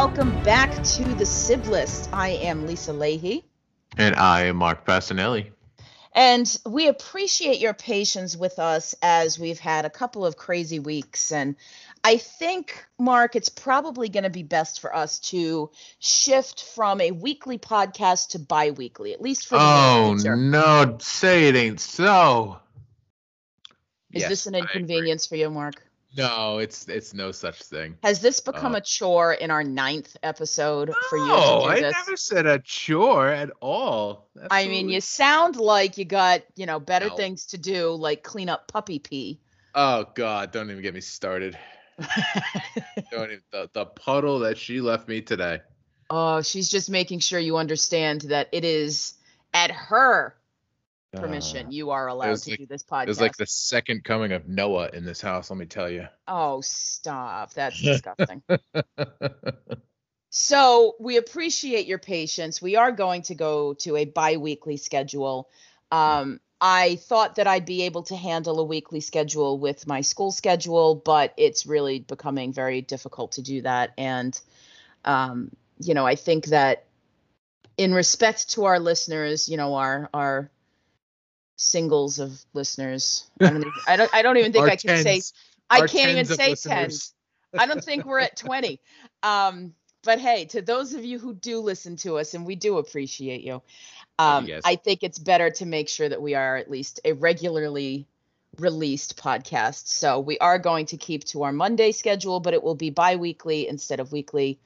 friends, welcome back to the Sib List. I am Lisa Leahy. And I am Marc Passanelli. And we appreciate your patience with us as we've had a couple of crazy weeks. And I think, Marc, it's probably going to be best for us to shift from a weekly podcast to bi weekly, at least for the Oh, future. no, say it ain't so. Is Yes, this an inconvenience for you, Marc? No, it's it's no such thing. Has this become Uh, a chore in our ninth episode for you No, I this? never said a chore at all. I mean, you sound like you got, you know, better No. things to do, like clean up puppy pee. Oh God, don't even get me started. Don't even, the, the puddle that she left me today. oh, she's just making sure you understand that it is at her permission Uh, you are allowed to like- do this it podcast. was like the second coming of Noah in this house. Let me tell you. oh, stop. That's disgusting. So we appreciate your patience. We are going to go to a bi-weekly schedule. Um, I thought that I'd be able to handle a weekly schedule with my school schedule, but it's really becoming very difficult to do that. And um, you know, I think that in respect to our listeners, you know, our our singles of listeners, I don't, even, I don't, I don't even think I can say I can't even say listeners. tens. I don't think we're at 20. Um, but hey, to those of you who do listen to us, and we do appreciate you, um, guys. I think it's better to make sure that we are at least a regularly released podcast. So we are going to keep to our Monday schedule, but it will be bi weekly instead of weekly.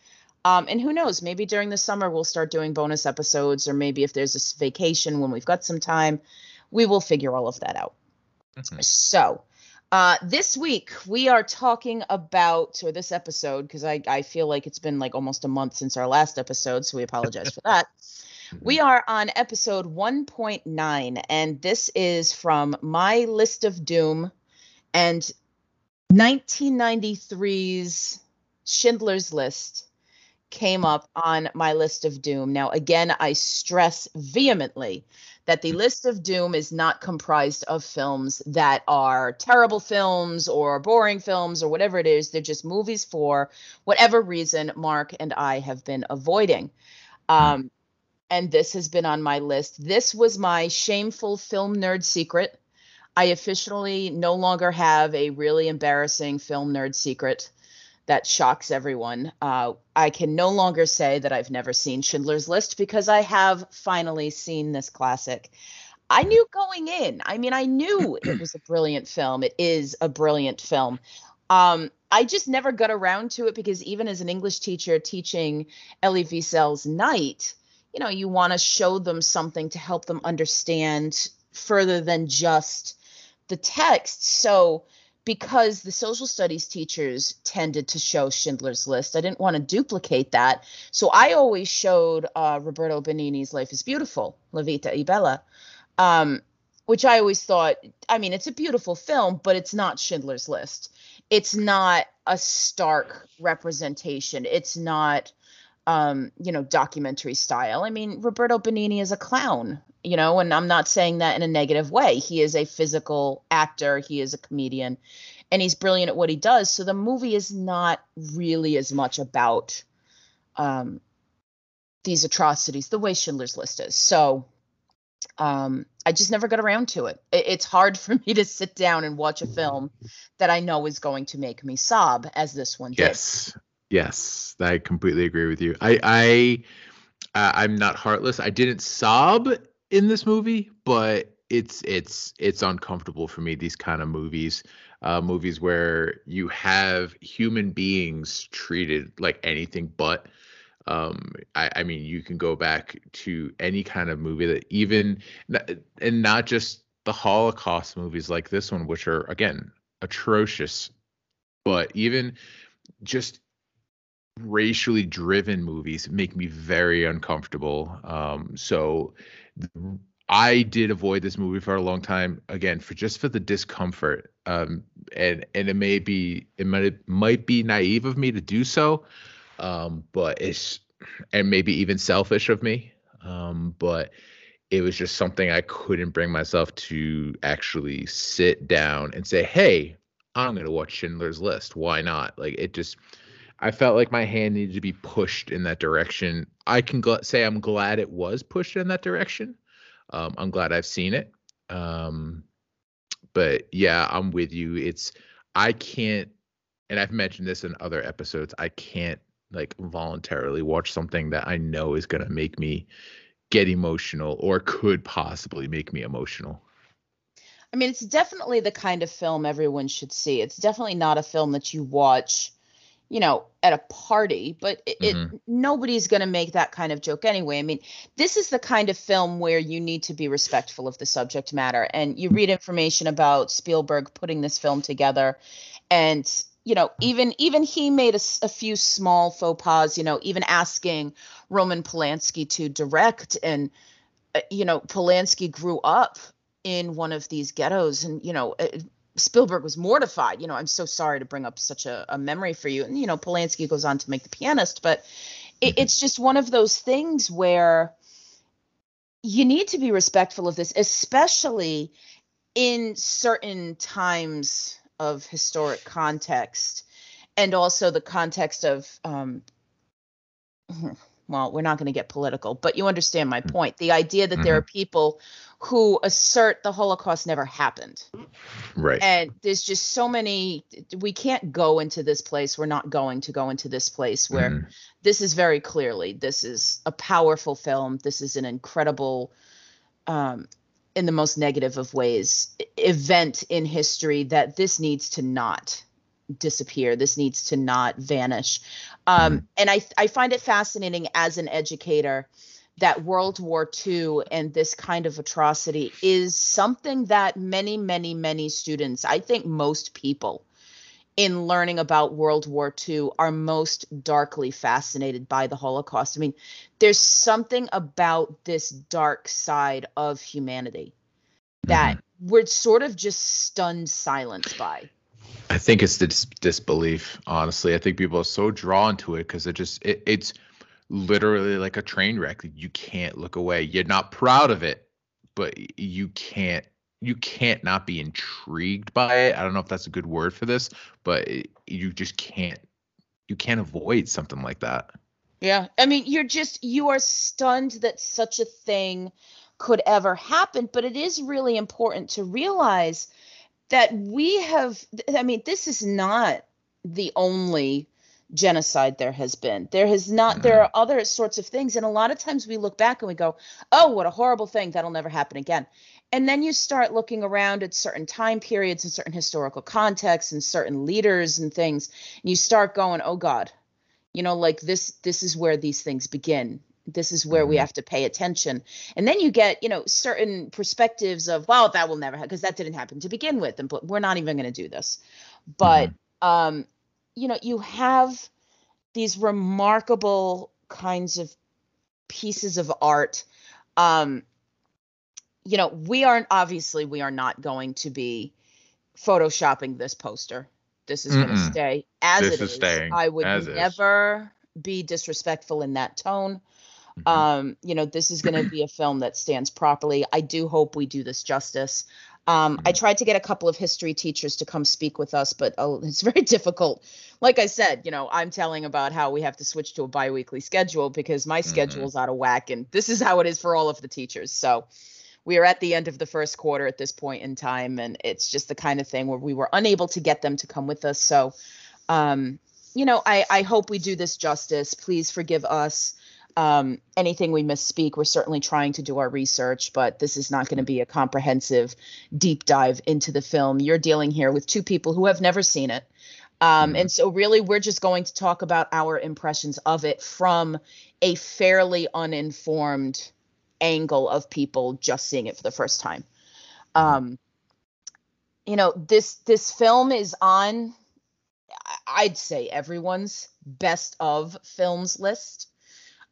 Um, and who knows, maybe during the summer we'll start doing bonus episodes, or maybe if there's a vacation when we've got some time, we will figure all of that out. Mhm. So, uh, this week we are talking about, or this episode, because I, I feel like it's been like almost a month since our last episode, so we apologize for that. We are on episode 1.9, and this is from My List of Doom and 1993's Schindler's List came up on my list of doom. Now, again, I stress vehemently that the list of doom is not comprised of films that are terrible films or boring films or whatever it is. They're just movies for whatever reason Marc and I have been avoiding. Um, and this has been on my list. This was my shameful film nerd secret. I officially no longer have a really embarrassing film nerd secret that shocks everyone. Uh, I can no longer say that I've never seen Schindler's List because I have finally seen this classic. I knew going in. I mean, I knew it was a brilliant film. It is a brilliant film. Um, I just never got around to it because even as an English teacher teaching Elie Wiesel's Night, you know, you want to show them something to help them understand further than just the text. So, because the social studies teachers tended to show Schindler's List, I didn't want to duplicate that. So I always showed uh, Roberto Benigni's Life is Beautiful, La Vita e Bella, um, which I always thought, I mean, it's a beautiful film, but it's not Schindler's List. It's not a stark representation. It's not, um, you know, documentary style. I mean, Roberto Benigni is a clown, you know, and I'm not saying that in a negative way. He is a physical actor, he is a comedian, and he's brilliant at what he does. So the movie is not really as much about um, these atrocities the way Schindler's List is. So um, I just never got around to it. it. It's hard for me to sit down and watch a film that I know is going to make me sob, as this one did. Yes. Yes. I completely agree with you. I I uh, I'm not heartless. I didn't sob in this movie, but it's it's it's uncomfortable for me these kind of movies. Uh movies where you have human beings treated like anything but um I, I mean you can go back to any kind of movie that even and not just the holocaust movies like this one which are again atrocious but even just racially driven movies make me very uncomfortable um so i did avoid this movie for a long time again for just for the discomfort um and and it may be it might it might be naive of me to do so um but it's and maybe even selfish of me um but it was just something i couldn't bring myself to actually sit down and say hey i'm going to watch schindler's list. Why not? Like it just I felt like my hand needed to be pushed in that direction. I can gl- say I'm glad it was pushed in that direction. Um, I'm glad I've seen it. Um, but yeah, I'm with you. It's I can't, and I've mentioned this in other episodes. I can't like voluntarily watch something that I know is gonna make me get emotional or could possibly make me emotional. I mean, it's definitely the kind of film everyone should see. It's definitely not a film that you watch, you know, at a party, but it, Mhm. it nobody's going to make that kind of joke anyway. I mean, this is the kind of film where you need to be respectful of the subject matter. And you read information about Spielberg putting this film together and you know even even he made a few small faux pas you know even asking roman polanski to direct and uh, you know polanski grew up in one of these ghettos and you know uh, spielberg was mortified you know i'm so sorry to bring up such a, a memory for you and you know polanski goes on to make the pianist but it, Mhm. it's just one of those things where you need to be respectful of this especially in certain times of historic context and also the context of um well we're not going to get political but you understand my point the idea that there are people who assert the holocaust never happened Right. and there's just so many we can't go into this place we're not going to go into this place where Mhm. this is very clearly this is a powerful film this is an incredible um in the most negative of ways event in history that this needs to not disappear this needs to not vanish um and i i find it fascinating as an educator that World War II and this kind of atrocity is something that many, many, many students, I think most people in learning about World War II are most darkly fascinated by the Holocaust. I mean, there's something about this dark side of humanity that we're sort of just stunned silence by. I think it's the dis- disbelief. Honestly, I think people are so drawn to it because it just it, it's literally like a train wreck. You can't look away. You're not proud of it, but you can't you can't not be intrigued by it. I don't know if that's a good word for this, but it, you just can't you can't avoid something like that. Yeah. I mean, you're just, you are stunned that such a thing could ever happen. But it is really important to realize that we have, I mean, this is not the only genocide there has been. There has not, mm-hmm. there are other sorts of things. And a lot of times we look back and we go, oh, what a horrible thing. That'll never happen again. And then you start looking around at certain time periods and certain historical contexts and certain leaders and things. And you start going, oh God, you know like this this is where these things begin this is where we Mhm. have to pay attention. And then you get you know certain perspectives of well that will never happen because that didn't happen to begin with and but we're not even going to do this. But um you know you have these remarkable kinds of pieces of art. Um you know we aren't obviously we are not going to be photoshopping this poster. This is going to stay as This it is is. i would as is. never be disrespectful in that tone Mhm. um you know this is going to be a film that stands properly. I do hope we do this justice. Um i Mhm. tried to get a couple of history teachers to come speak with us but oh, it's very difficult. Like i said you know i'm telling about how we have to switch to a biweekly schedule because my Mhm. schedule's out of whack and this is how it is for all of the teachers. So we are at the end of the first quarter at this point in time and it's just the kind of thing where we were unable to get them to come with us. So um you know i i hope we do this justice. Please forgive us um anything we misspeak we're certainly trying to do our research but this is not going to be a comprehensive deep dive into the film. You're dealing here with two people who have never seen it. Um Mhm. and so really we're just going to talk about our impressions of it from a fairly uninformed angle of people just seeing it for the first time. Um you know this this film is on i'd say everyone's best of films list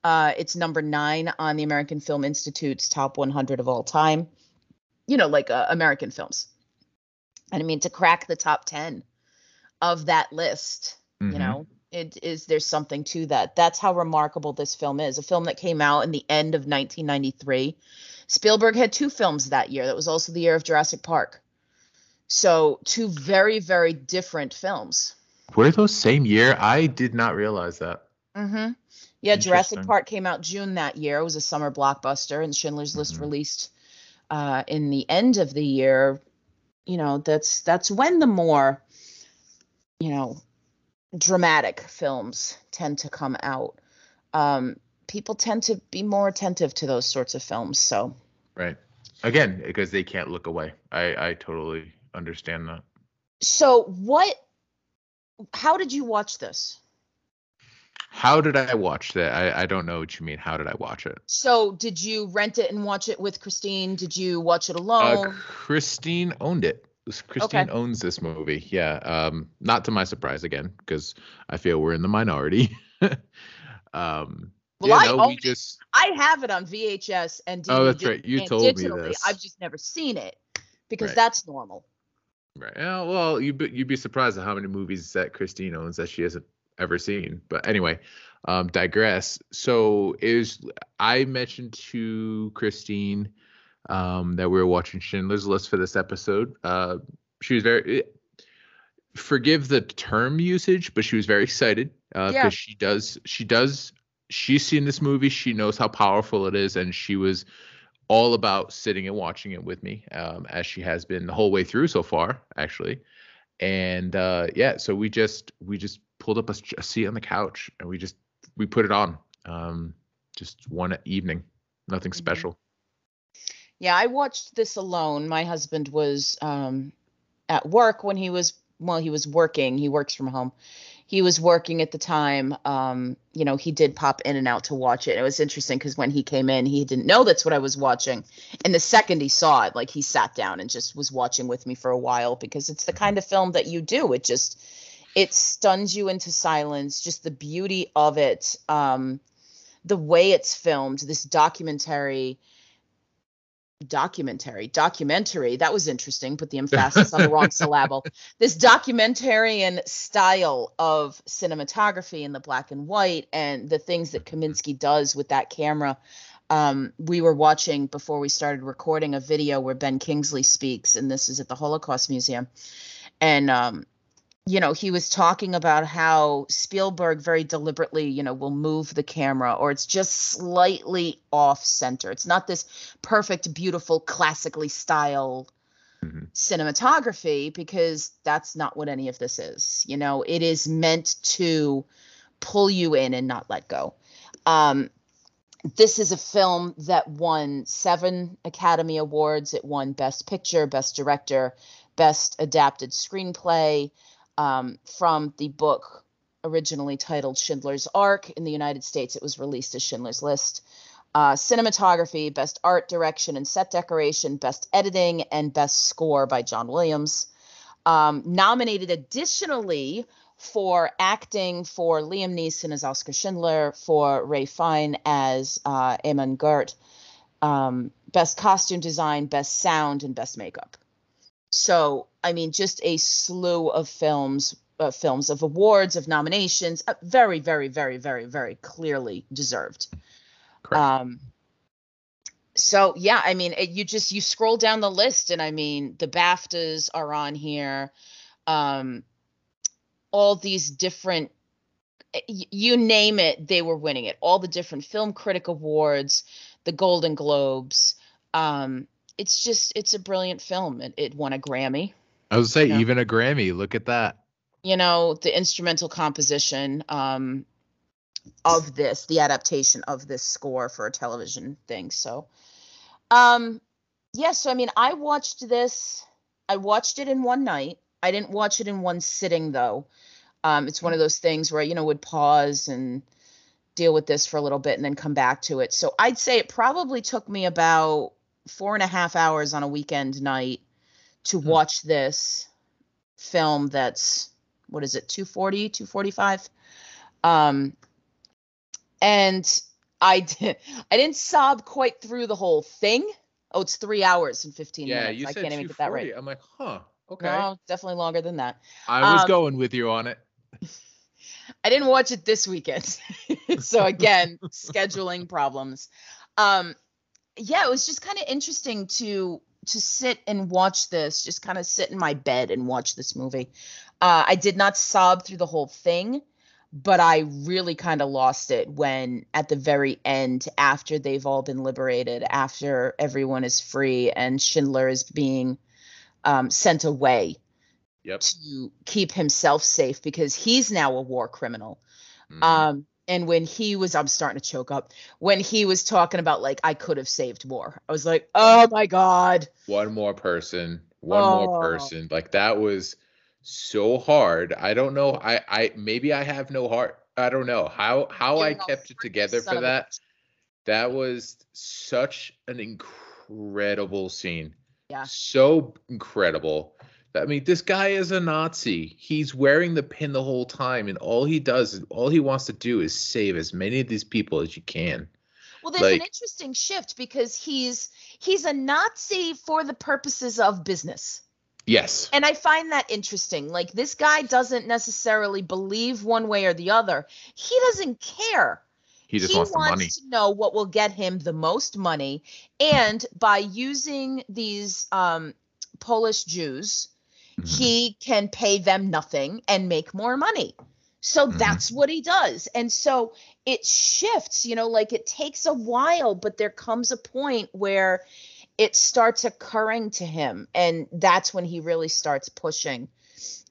uh it's number nine on the american film institute's top 100 of all time you know like uh, american films and i mean to crack the top 10 of that list Mhm. you know it is there's something to that that's how remarkable this film is a film that came out in the end of 1993 spielberg had two films that year that was also the year of jurassic park so two very very different films Were those same year? I did not realize that. Mm-hmm. Yeah, Jurassic Park came out June that year. It was a summer blockbuster, and Schindler's List Mhm. released uh, in the end of the year. You know, that's that's when the more, you know, dramatic films tend to come out. Um, people tend to be more attentive to those sorts of films. So Right. Again, because they can't look away. I I totally understand that. So what how did you watch this? How did I watch that? I I don't know what you mean. How did I watch it? So did you rent it and watch it with Christine? Did you watch it Uh, alone? Christine owned it. Christine owns this movie. Yeah. Um, not to my surprise again, because I feel we're in the minority. um, Well, yeah, I no, own we just I have it on VHS and DVD Oh, that's right. You told me this. I've just never seen it because Right. that's normal. right. Yeah, well, you be, you'd be surprised at how many movies that Christine owns that she hasn't ever seen. But anyway, um, digress. So is I mentioned to Christine um, that we were watching Schindler's List for this episode. Uh, she was very eh, forgive the term usage, but she was very excited because Yeah. she does she does she's seen this movie. She knows how powerful it is, and she was all about sitting and watching it with me, um, as she has been the whole way through so far, actually. And uh, yeah, so we just we just pulled up a seat on the couch and we just we put it on, um, just one evening, nothing Mhm. special. Yeah, I watched this alone. My husband was um, at work when he was well, he was working. He works from home. He was working at the time. Um, you know, he did pop in and out to watch it. It was interesting because when he came in, he didn't know that's what I was watching. And the second he saw it, like he sat down and just was watching with me for a while because it's the kind of film that you do. It just it stuns you into silence. Just the beauty of it. Um, the way it's filmed, this documentary documentary documentary that was interesting put the emphasis on the wrong syllable this documentarian style of cinematography in the black and white and the things that Kaminski does with that camera um, we were watching before we started recording a video where Ben Kingsley speaks and this is at the Holocaust Museum and um, you know, he was talking about how Spielberg very deliberately, you know, will move the camera or it's just slightly off center. It's not this perfect, beautiful, classically styled Mhm. cinematography because that's not what any of this is. You know, it is meant to pull you in and not let go. Um, this is a film that won seven Academy Awards. It won Best Picture, Best Director, Best Adapted Screenplay um, from the book originally titled Schindler's Ark. In the United States, it was released as Schindler's List. Uh, cinematography, Best Art Direction and Set Decoration, Best Editing, and Best Score by John Williams. Um, nominated additionally for acting for Liam Neeson as Oskar Schindler, for Ray Fiennes as uh, Amon Goeth, um, Best Costume Design, Best Sound, and Best Makeup. So, I mean, just a slew of films, uh, films of awards, of nominations, uh, very, very, very, very, very clearly deserved. Correct. Um, so yeah, I mean, it, you just you scroll down the list, and I mean, the BAFTAs are on here. Um, all these different, you name it, they were winning it. All the different film critic awards, the Golden Globes. Um, it's just it's a brilliant film. It, it won a Grammy. I would say Yeah. even a Grammy. Look at that. you know the instrumental composition um of this the adaptation of this score for a television thing so um yeah so i mean i watched this i watched it in one night i didn't watch it in one sitting though um it's one of those things where you know would pause and deal with this for a little bit and then come back to it so i'd say it probably took me about four and a half hours on a weekend night to Hmm. watch this film that's what is it 240 245 um and i did i didn't sob quite through the whole thing oh it's three hours and 15 Yeah, minutes you i said can't even get that right I'm like, huh, okay. no definitely longer than that I was Um, going with you on it. I didn't watch it this weekend. so again, scheduling problems. Um yeah, it was just kind of interesting to to sit and watch this, just kind of sit in my bed and watch this movie. Uh, I did not sob through the whole thing, but I really kind of lost it when at the very end, after they've all been liberated, after everyone is free and Schindler is being um, sent away Yep. to keep himself safe because he's now a war criminal. Mhm. Um, and when he was, I'm starting to choke up. When he was talking about like I could have saved more, I was like, oh my god. one more person, one Oh. more person. Like that was so hard. I don't know. I I maybe I have no heart. I don't know how how I kept it together for that. That was such an incredible scene. Yeah. So incredible. I mean, this guy is a Nazi. He's wearing the pin the whole time, and all he does all he wants to do is save as many of these people as you can. Well, there's an interesting shift because he's he's a Nazi for the purposes of business. Yes. And I find that interesting. Like this guy doesn't necessarily believe one way or the other. He doesn't care. He just wants the money. to know what will get him the most money, and by using these um, Polish Jews, Mhm. he can pay them nothing and make more money. So Mhm. that's what he does. And so it shifts, you know, like it takes a while, but there comes a point where it starts occurring to him. And that's when he really starts pushing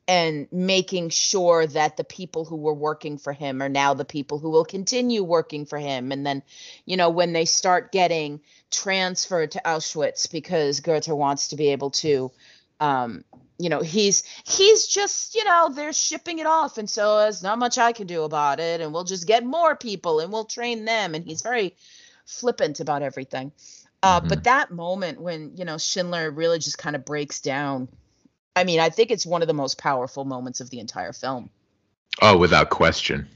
and making sure that the people who were working for him are now the people who will continue working for him. And then, you know, when they start getting transferred to Auschwitz because Goeth wants to be able to um you know he's he's just you know they're shipping it off. And so there's not much i can do about it. And we'll just get more people and we'll train them. And he's very flippant about everything. Uh, but that moment when you know schindler really just kind of breaks down i mean i think it's one of the most powerful moments of the entire film. Oh, without question.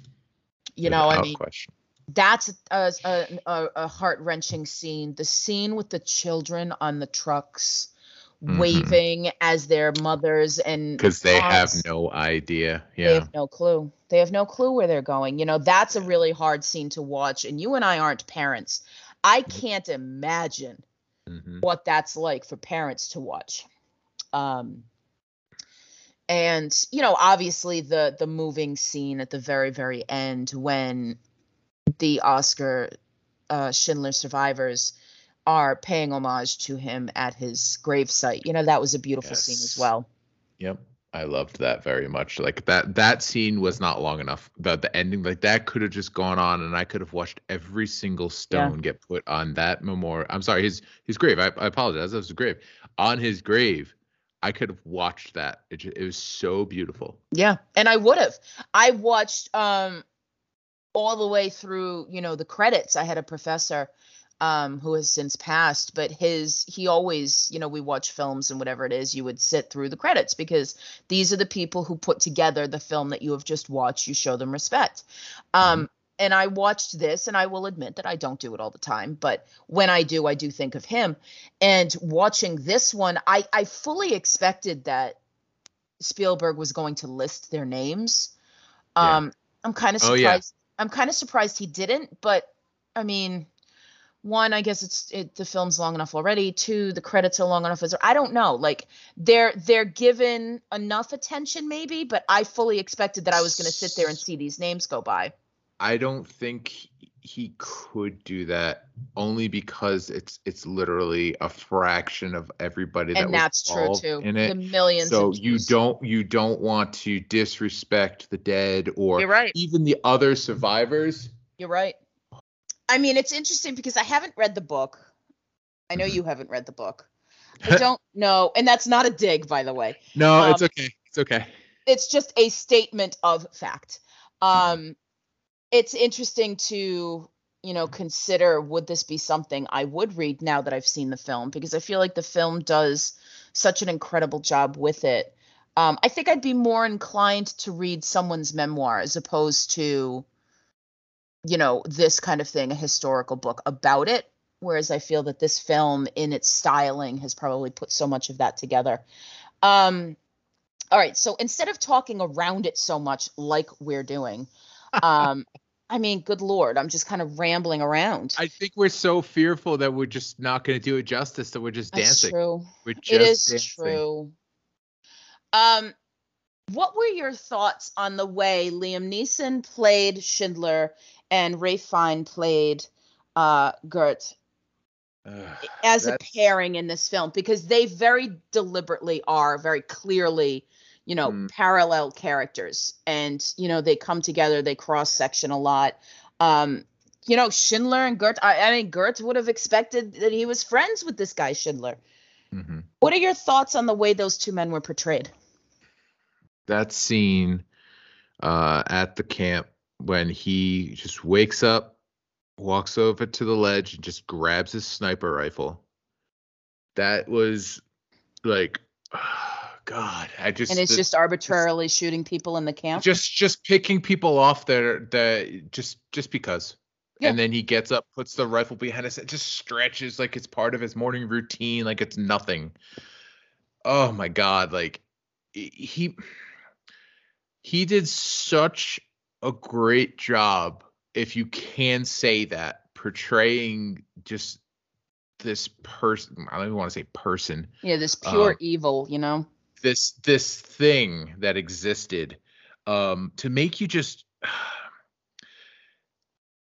you know i mean question. that's a, a, a, a heart-wrenching scene. The scene with the children on the trucks Mhm. waving as their mothers and because they have no idea. they Yeah. have no clue they have no clue where they're going you know that's a really hard scene to watch and you and i aren't parents i can't imagine Mhm. what that's like for parents to watch um and you know obviously the the moving scene at the very very end when the oskar uh schindler survivors are paying homage to him at his gravesite you know that was a beautiful scene as well Yep. I loved that very much. Like that that scene was not long enough. The the ending like that could have just gone on and I could have watched every single stone get put on that memorial. I'm sorry, his his grave. I, I apologize. That was his grave. On his grave, I could have watched that. It, ju- it was so beautiful. Yeah, and I would have. I watched um all the way through, you know, the credits. I had a professor um who has since passed, but his he always, you know, we watch films and whatever it is, you would sit through the credits because these are the people who put together the film that you have just watched. You show them respect. Um and I watched this and I will admit that I don't do it all the time, but when I do, I do think of him. And watching this one, I I fully expected that Spielberg was going to list their names. Yeah. Um, I'm kind of surprised. Oh, yeah. I'm kind of surprised he didn't, but I mean, one, I guess it's it, the film's long enough already. Two, the credits are long enough. As I don't know, like they're they're given enough attention, maybe, but I fully expected that I was going to sit there and see these names go by. I don't think he- could do that only because it's it's literally a fraction of everybody that and was that's true too. in it. The millions. so you don't you don't want to disrespect the dead or right. even the other survivors You're right. I mean, it's interesting because I haven't read the book. I know Mhm. you haven't read the book. I don't know, and that's not a dig, by the way. no it's Um, okay it's okay It's just a statement of fact. Um, it's interesting to you know consider would this be something I would read now that I've seen the film because I feel like the film does such an incredible job with it. Um, I think I'd be more inclined to read someone's memoir as opposed to you know this kind of thing a historical book about it whereas i feel that this film in its styling has probably put so much of that together. Um all right so instead of talking around it so much like we're doing um i mean good lord i'm just kind of rambling around. I think we're so fearful that we're just not going to do it justice that we're just That's dancing. true. We're just it is dancing. true. Um what were your thoughts on the way Liam Neeson played Schindler and Ray Fiennes played uh, Goeth as a pairing in this film? Because they very deliberately are very clearly, you know, mm. parallel characters, and you know they come together, they cross section a lot. Um, you know, Schindler and Goeth. I, I mean, Goeth would have expected that he was friends with this guy Schindler. Mm-hmm. What are your thoughts on the way those two men were portrayed? That scene uh, at the camp when he just wakes up, walks over to the ledge, and just grabs his sniper rifle. That was like, oh God, I just and it's the, just arbitrarily just, shooting people in the camp. Just just picking people off there that just just because. Yeah. And then he gets up, puts the rifle behind his head, just stretches like it's part of his morning routine, like it's nothing. Oh my god, like he he did such a great job, if you can say that, portraying just this person. I don't even want to say person. Yeah, this pure um, evil, you know. This this thing that existed, um, to make you just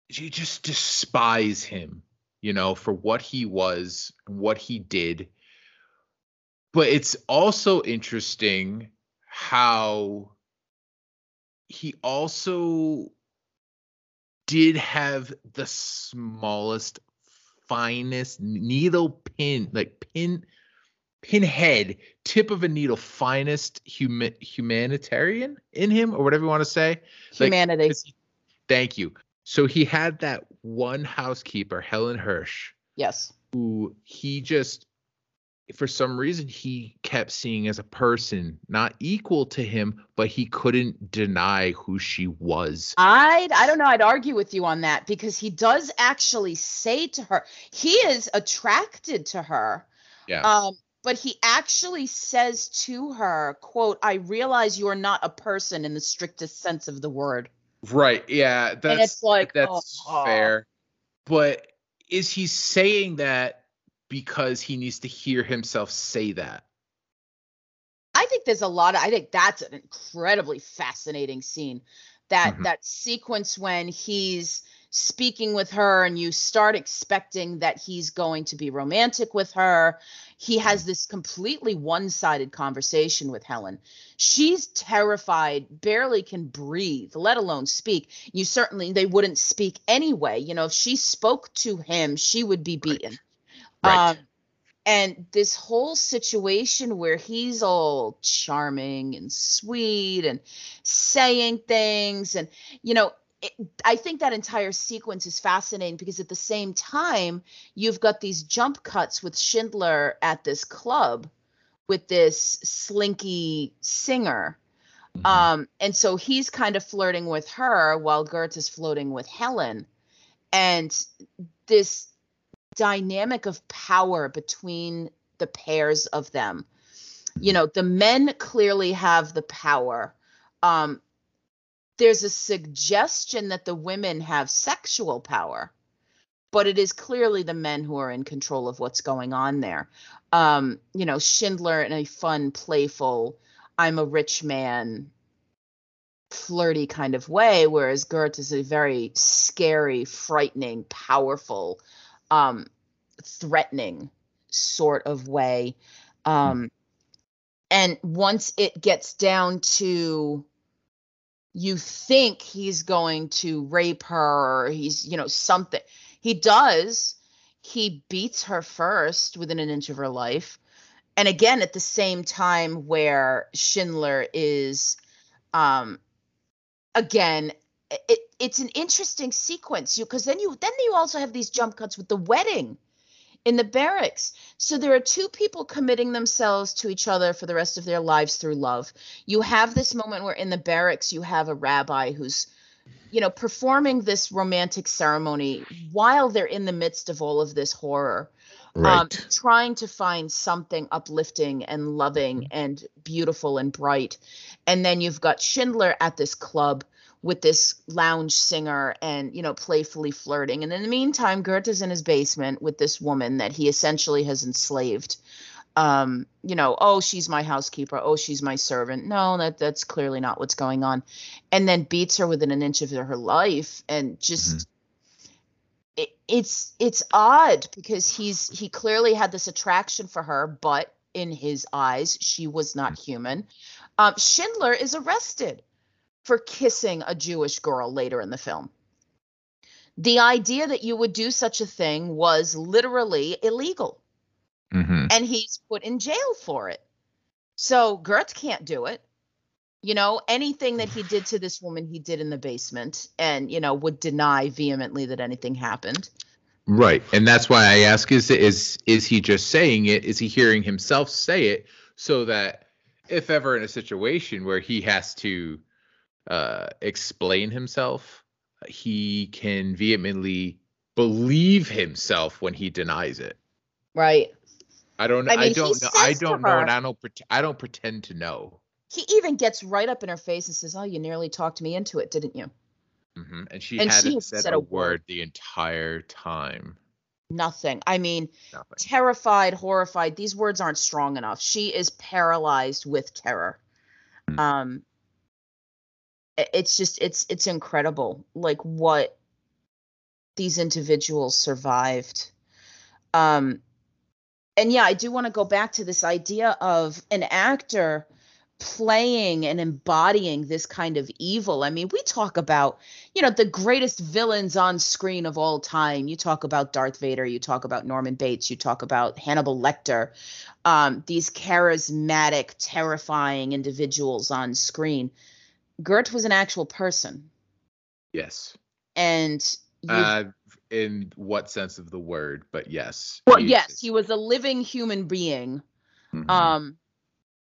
you just despise him, you know, for what he was, what he did. But it's also interesting how he also did have the smallest, finest needle pin, like pin, pinhead, tip of a needle, finest human humanitarian in him, or whatever you want to say. Humanity. Like, thank you. So he had that one housekeeper, Helen Hirsch. Yes. Who he just, for some reason, he kept seeing as a person not equal to him, but he couldn't deny who she was. I I don't know. I'd argue with you on that because he does actually say to her, he is attracted to her. Yeah. Um, but he actually says to her, "quote I realize you are not a person in the strictest sense of the word." Right. Yeah. That's like that's oh, fair. But is he saying that because he needs to hear himself say that? I think there's a lot of I think that's an incredibly fascinating scene. That mm-hmm. that sequence when he's speaking with her and you start expecting that he's going to be romantic with her he has this completely one-sided conversation with Helen. She's terrified, barely can breathe, let alone speak. You certainly they wouldn't speak anyway. You know, if she spoke to him, she would be beaten. Right. Right. Um, and this whole situation where he's all charming and sweet and saying things and you know it, I think that entire sequence is fascinating because at the same time, you've got these jump cuts with Schindler at this club with this slinky singer. Mm-hmm. Um, and so he's kind of flirting with her while Goeth is floating with Helen. And this dynamic of power between the pairs of them. You know, the men clearly have the power. Um, there's a suggestion that the women have sexual power, but it is clearly the men who are in control of what's going on there. Um, you know, Schindler in a fun, playful, I'm a rich man, flirty kind of way, whereas Goeth is a very scary, frightening, powerful, um, threatening sort of way. Um, and once it gets down to you think he's going to rape her or he's you know something he does he beats her first within an inch of her life and again at the same time where schindler is um again it, it's an interesting sequence you because then you then you also have these jump cuts with the wedding in the barracks. So there are two people committing themselves to each other for the rest of their lives through love. You have this moment where in the barracks you have a rabbi who's you know performing this romantic ceremony while they're in the midst of all of this horror. Um, right. Um, trying to find something uplifting and loving and beautiful and bright. And then you've got Schindler at this club with this lounge singer and you know playfully flirting and in the meantime Goeth's in his basement with this woman that he essentially has enslaved um, you know, oh, she's my housekeeper, oh, she's my servant. No, that that's clearly not what's going on. And then beats her within an inch of her life and just mm-hmm. It, it's it's odd because he's he clearly had this attraction for her, but in his eyes, she was not mm-hmm. human. Um, Schindler is arrested for kissing a Jewish girl later in the film. The idea that you would do such a thing was literally illegal mm-hmm. and he's put in jail for it. So Goeth can't do it. You know, anything that he did to this woman, he did in the basement and, you know, would deny vehemently that anything happened. Right. And that's why I ask is is is he just saying it? Is he hearing himself say it so that if ever in a situation where he has to uh explain himself, he can vehemently believe himself when he denies it. Right. I don't. I, mean, I don't know. I don't know, her, and I don't. I don't pretend to know. He even gets right up in her face and says, "Oh, you nearly talked me into it, didn't you?" Mm-hmm. And she and hadn't she said, said, a word, word the entire time. Nothing. I mean, Nothing. terrified, horrified. These words aren't strong enough. She is paralyzed with terror. Mm-hmm. Um, it's just it's it's incredible, like what these individuals survived. Um, and yeah, I do want to go back to this idea of an actor playing and embodying this kind of evil. I mean, we talk about, you know, the greatest villains on screen of all time. You talk about Darth Vader, you talk about Norman Bates, you talk about Hannibal Lecter, um, these charismatic, terrifying individuals on screen. Goeth was an actual person. Yes. And uh, in what sense of the word, but yes. Well, he yes, he was a living human being. Mm-hmm. Um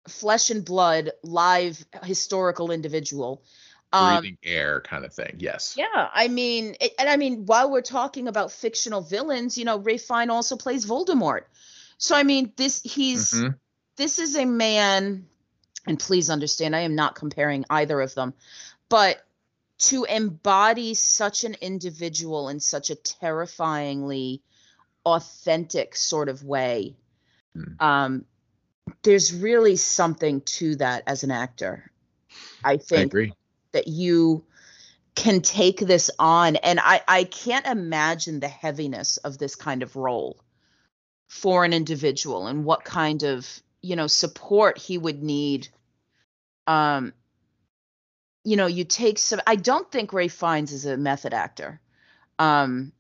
flesh and blood, live historical individual. Um, breathing air kind of thing. Yes. Yeah, I mean, it, and I mean, while we're talking about fictional villains, you know, Ray Fiennes also plays Voldemort. So I mean, this he's mm-hmm. this is a man, and please understand, I am not comparing either of them, but to embody such an individual in such a terrifyingly authentic sort of way mm. um, there's really something to that as an actor i think I that you can take this on and I, I can't imagine the heaviness of this kind of role for an individual and what kind of you know support he would need um you know, you take some. I don't think Ray Fiennes is a method actor. Um,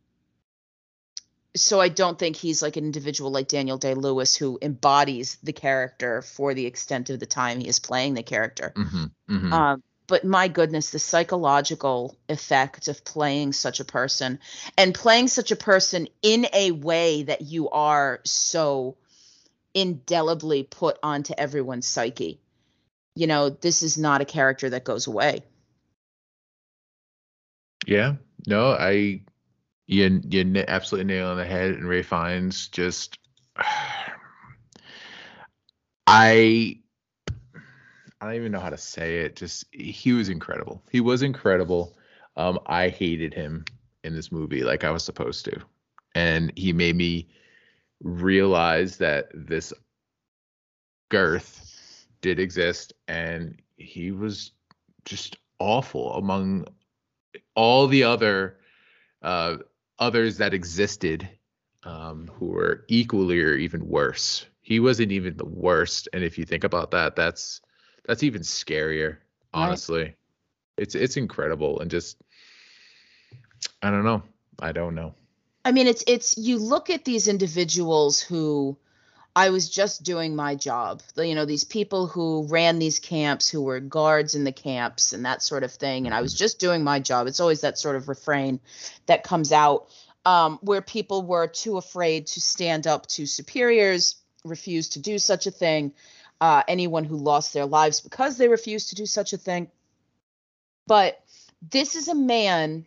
so I don't think he's like an individual like Daniel Day Lewis who embodies the character for the extent of the time he is playing the character. Mm-hmm, mm-hmm. Um, but my goodness, the psychological effect of playing such a person and playing such a person in a way that you are so indelibly put onto everyone's psyche you know, this is not a character that goes away. Yeah, no, I, you you absolutely nail on the head. And Ray Fiennes just, I, I don't even know how to say it. Just he was incredible. He was incredible. Um, I hated him in this movie like I was supposed to, and he made me realize that this Goeth did exist, and he was just awful among all the other uh, others that existed um, who were equally or even worse. He wasn't even the worst, and if you think about that, that's that's even scarier. Honestly, right. it's it's incredible, and just I don't know. I don't know. I mean, it's it's you look at these individuals who I was just doing my job. You know, these people who ran these camps, who were guards in the camps and that sort of thing. And I was mm-hmm. just doing my job. It's always that sort of refrain that comes out um, where people were too afraid to stand up to superiors, refused to do such a thing. Uh, anyone who lost their lives because they refused to do such a thing. But this is a man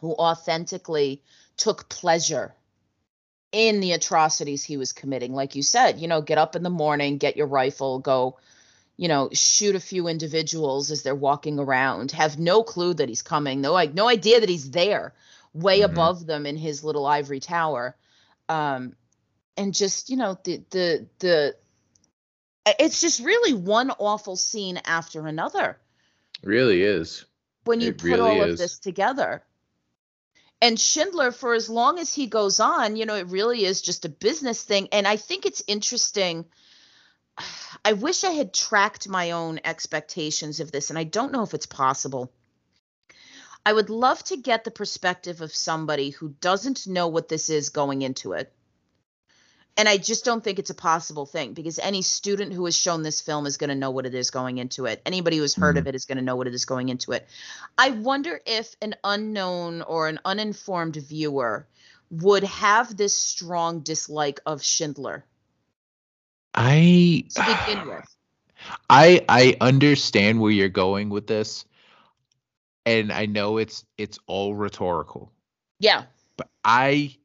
who authentically took pleasure in the atrocities he was committing. Like you said, you know, get up in the morning, get your rifle, go, you know, shoot a few individuals as they're walking around, have no clue that he's coming, no, like, no idea that he's there, way mm-hmm. above them in his little ivory tower. Um, and just you know the the the it's just really one awful scene after another really is when you it put really all is. of this together and Schindler, for as long as he goes on, you know, it really is just a business thing. And I think it's interesting. I wish I had tracked my own expectations of this, and I don't know if it's possible. I would love to get the perspective of somebody who doesn't know what this is going into it and I just don't think it's a possible thing because any student who has shown this film is going to know what it is going into it. Anybody who has heard mm-hmm. of it is going to know what it is going into it. I wonder if an unknown or an uninformed viewer would have this strong dislike of Schindler. I to begin with. I I understand where you're going with this. And I know it's it's all rhetorical. Yeah. But I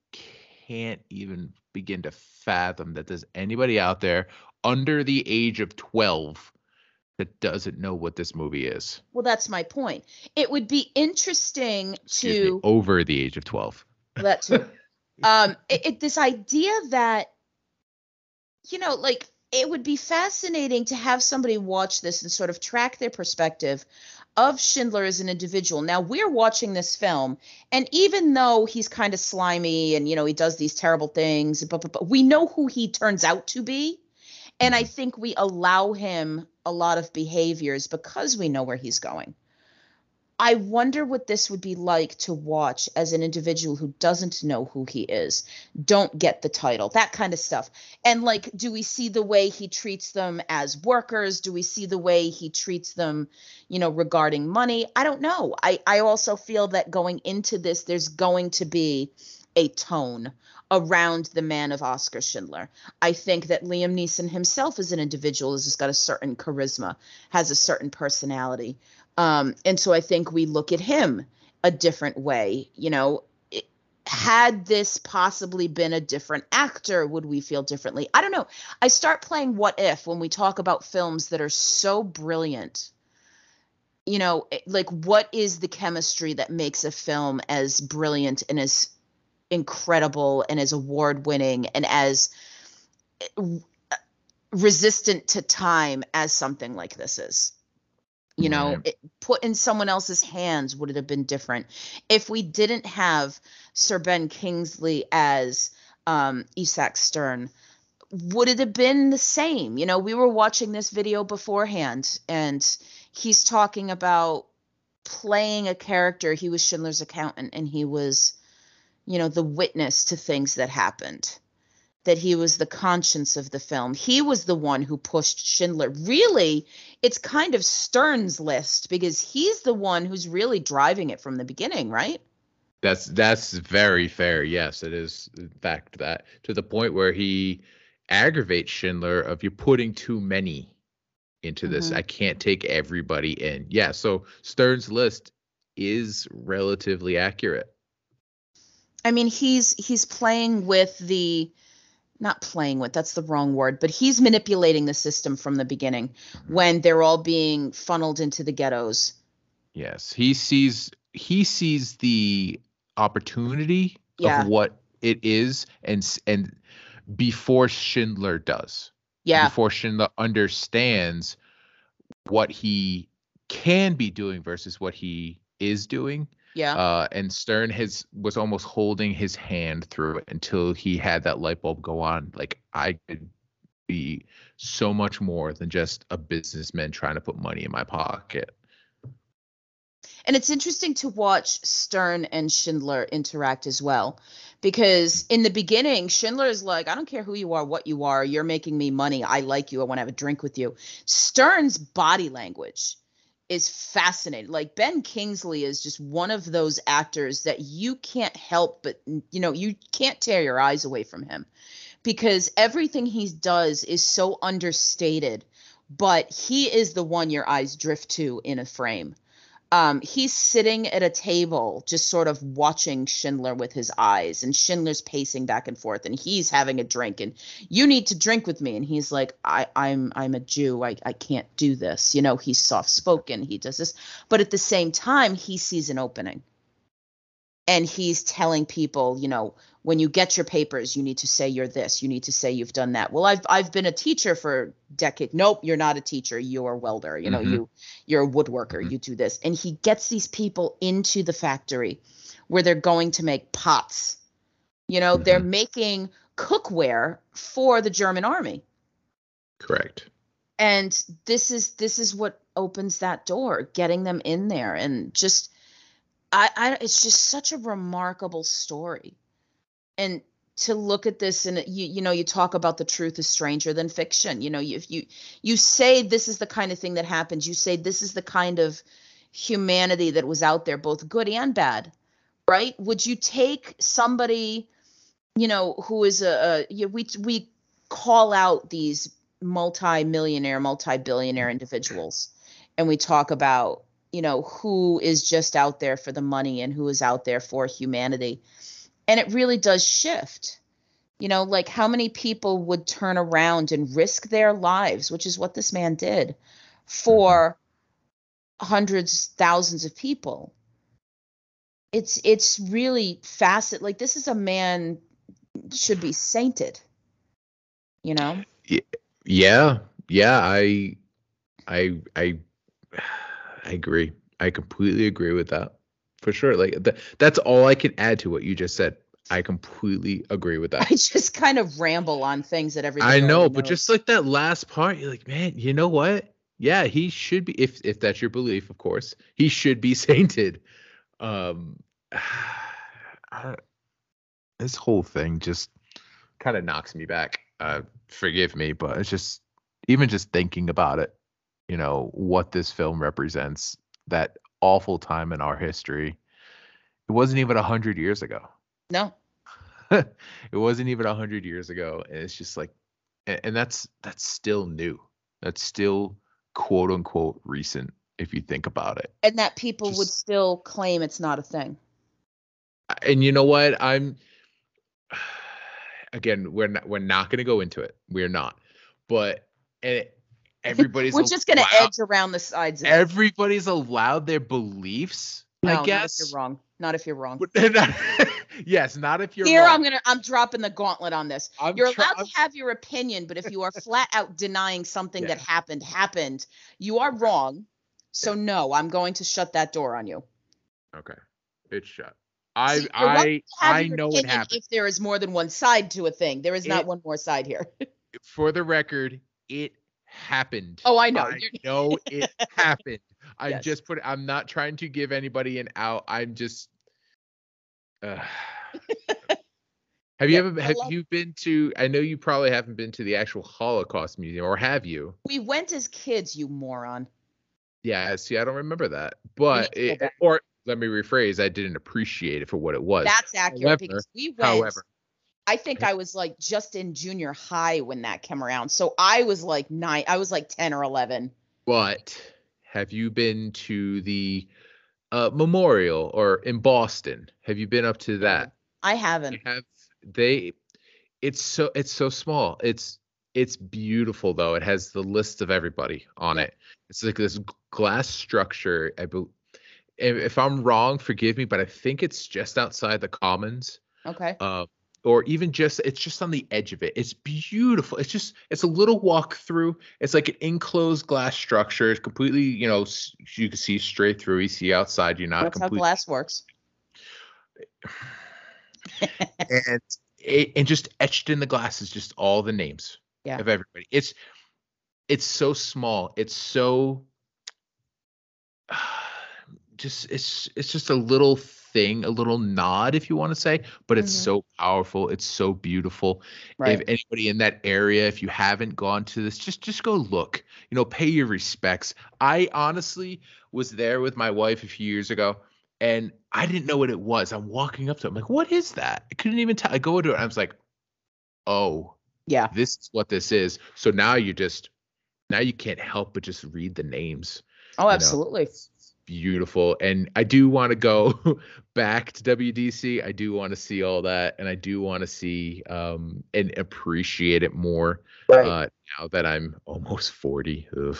can't even begin to fathom that there's anybody out there under the age of 12 that doesn't know what this movie is. Well, that's my point. It would be interesting Excuse to me, over the age of 12. That too. um, it, it, this idea that you know, like it would be fascinating to have somebody watch this and sort of track their perspective of Schindler as an individual. Now we're watching this film, and even though he's kind of slimy and you know he does these terrible things, but, but, but we know who he turns out to be, and I think we allow him a lot of behaviors because we know where he's going. I wonder what this would be like to watch as an individual who doesn't know who he is, don't get the title, that kind of stuff. And like, do we see the way he treats them as workers? Do we see the way he treats them, you know, regarding money? I don't know. I, I also feel that going into this, there's going to be a tone around the man of Oskar Schindler. I think that Liam Neeson himself as an individual has just got a certain charisma, has a certain personality. Um, and so I think we look at him a different way. You know, it, had this possibly been a different actor, would we feel differently? I don't know. I start playing what if when we talk about films that are so brilliant. You know, like what is the chemistry that makes a film as brilliant and as incredible and as award winning and as uh, resistant to time as something like this is? You know right. it, put in someone else's hands would it have been different. If we didn't have sir ben kingsley as um, isaac stern would it have been the same? You know we were watching this video beforehand and he's talking about playing a character. He was schindler's accountant and he was you know the witness to things that happened that he was the conscience of the film. He was the one who pushed Schindler. Really, it's kind of Stern's list because he's the one who's really driving it from the beginning, right? That's that's very fair. Yes, it is in fact that to the point where he aggravates Schindler of you're putting too many into this. Mm-hmm. I can't take everybody in. Yeah, so Stern's list is relatively accurate. I mean, he's he's playing with the not playing with that's the wrong word but he's manipulating the system from the beginning when they're all being funneled into the ghettos. Yes he sees he sees the opportunity yeah. of what it is and and before schindler does. Yeah. Before schindler understands what he can be doing versus what he is doing yeah. Uh, and Stern has was almost holding his hand through it until he had that light bulb go on. Like I could be so much more than just a businessman trying to put money in my pocket. And it's interesting to watch Stern and Schindler interact as well. Because in the beginning, Schindler is like, I don't care who you are, what you are, you're making me money. I like you. I want to have a drink with you. Stern's body language is fascinating. Like Ben Kingsley is just one of those actors that you can't help but you know, you can't tear your eyes away from him because everything he does is so understated, but he is the one your eyes drift to in a frame um, he's sitting at a table just sort of watching Schindler with his eyes and Schindler's pacing back and forth and he's having a drink and you need to drink with me. And he's like I I'm I'm a Jew. I I can't do this. You know he's soft spoken he does this. But at the same time he sees an opening and he's telling people, you know, when you get your papers, you need to say you're this, you need to say you've done that. Well, I've I've been a teacher for decades. Nope, you're not a teacher. You're a welder. You know, mm-hmm. you you're a woodworker. Mm-hmm. You do this, and he gets these people into the factory where they're going to make pots. You know, mm-hmm. they're making cookware for the German army. Correct. And this is this is what opens that door, getting them in there, and just I, I it's just such a remarkable story. And to look at this and you you know you talk about the truth is stranger than fiction. You know if you you say this is the kind of thing that happens you say this is the kind of humanity that was out there both good and bad right? Would you take somebody you know who is a, a we we call out these multi-millionaire multi-billionaire individuals and we talk about you know who is just out there for the money and who is out there for humanity. And it really does shift. You know like how many people would turn around and risk their lives which is what this man did for mm-hmm. hundreds thousands of people. It's it's really facet like this is a man should be sainted you know? Yeah yeah i i i I agree. I completely agree with that. For sure. Like that's all I can add to what you just said. I completely agree with that. I just kind of ramble on things that everybody I know, but just like that last part, you're like, man, you know what? Yeah, he should be if if that's your belief, of course. He should be sainted. Um I, this whole thing just kind of knocks me back. Uh forgive me, but it's just even just thinking about it you know what this film represents that awful time in our history. It wasn't even a hundred years ago. No. It wasn't even a hundred years ago and it's just like and, and that's that's still new. That's still quote unquote recent if you think about it. And that people just, would still claim it's not a thing. And you know what? I'm again we're not we're not going to go into it. We're not. But and it, everybody's we're just gonna edge around the sides. everybody's allowed their beliefs. No, I guess not if you're wrong. Not if you're wrong. yes, not if you're here. Wrong. I'm gonna I'm dropping the gauntlet on this. I'm you're allowed to have your opinion, but if you are flat out denying something yeah. that happened happened, you are wrong. So yeah. no, I'm going to shut that door on you. Okay, it's shut. I I I know it happened. If there is more than one side to a thing, there is it, not one more side here. for the record, it happened. Oh, I know. I know it happened. I'm yes. just put. I'm not trying to give anybody an out. I'm just. Uh, have you yeah, ever have you been to? I know you probably haven't been to the actual Holocaust Museum, or have you? We went as kids, you moron. Yeah, see, I don't remember that, but it, or let me rephrase, I didn't appreciate it for what it was. That's accurate however, because we went. However, I think I was like just in junior high when that came around. So I was like nine, I was like 10 or 11. But have you been to the uh, memorial or in Boston? Have you been up to that? I haven't. They have they it's so it's so small. It's it's beautiful though. It has the list of everybody on it. It's like this glass structure. I believe if I'm wrong, forgive me, but I think it's just outside the Commons. Okay. Uh, or even just it's just on the edge of it. It's beautiful. It's just it's a little walk through. It's like an enclosed glass structure. It's completely, you know, you can see straight through. You see outside. You're not. That's completely... how glass works. and it, and just etched in the glass is just all the names yeah. of everybody. It's it's so small. It's so just it's it's just a little thing, a little nod, if you want to say, but it's mm-hmm. so powerful. It's so beautiful. Right. If anybody in that area, if you haven't gone to this, just just go look. You know, pay your respects. I honestly was there with my wife a few years ago, and I didn't know what it was. I'm walking up to it. I'm like, what is that? I couldn't even tell. I go into it. I was like, oh, yeah, this is what this is. So now you just now you can't help but just read the names. Oh, absolutely. Know? Beautiful. And I do want to go back to WDC. I do want to see all that, and I do want to see um, and appreciate it more. Right. Uh, now that I'm almost 40. Ugh.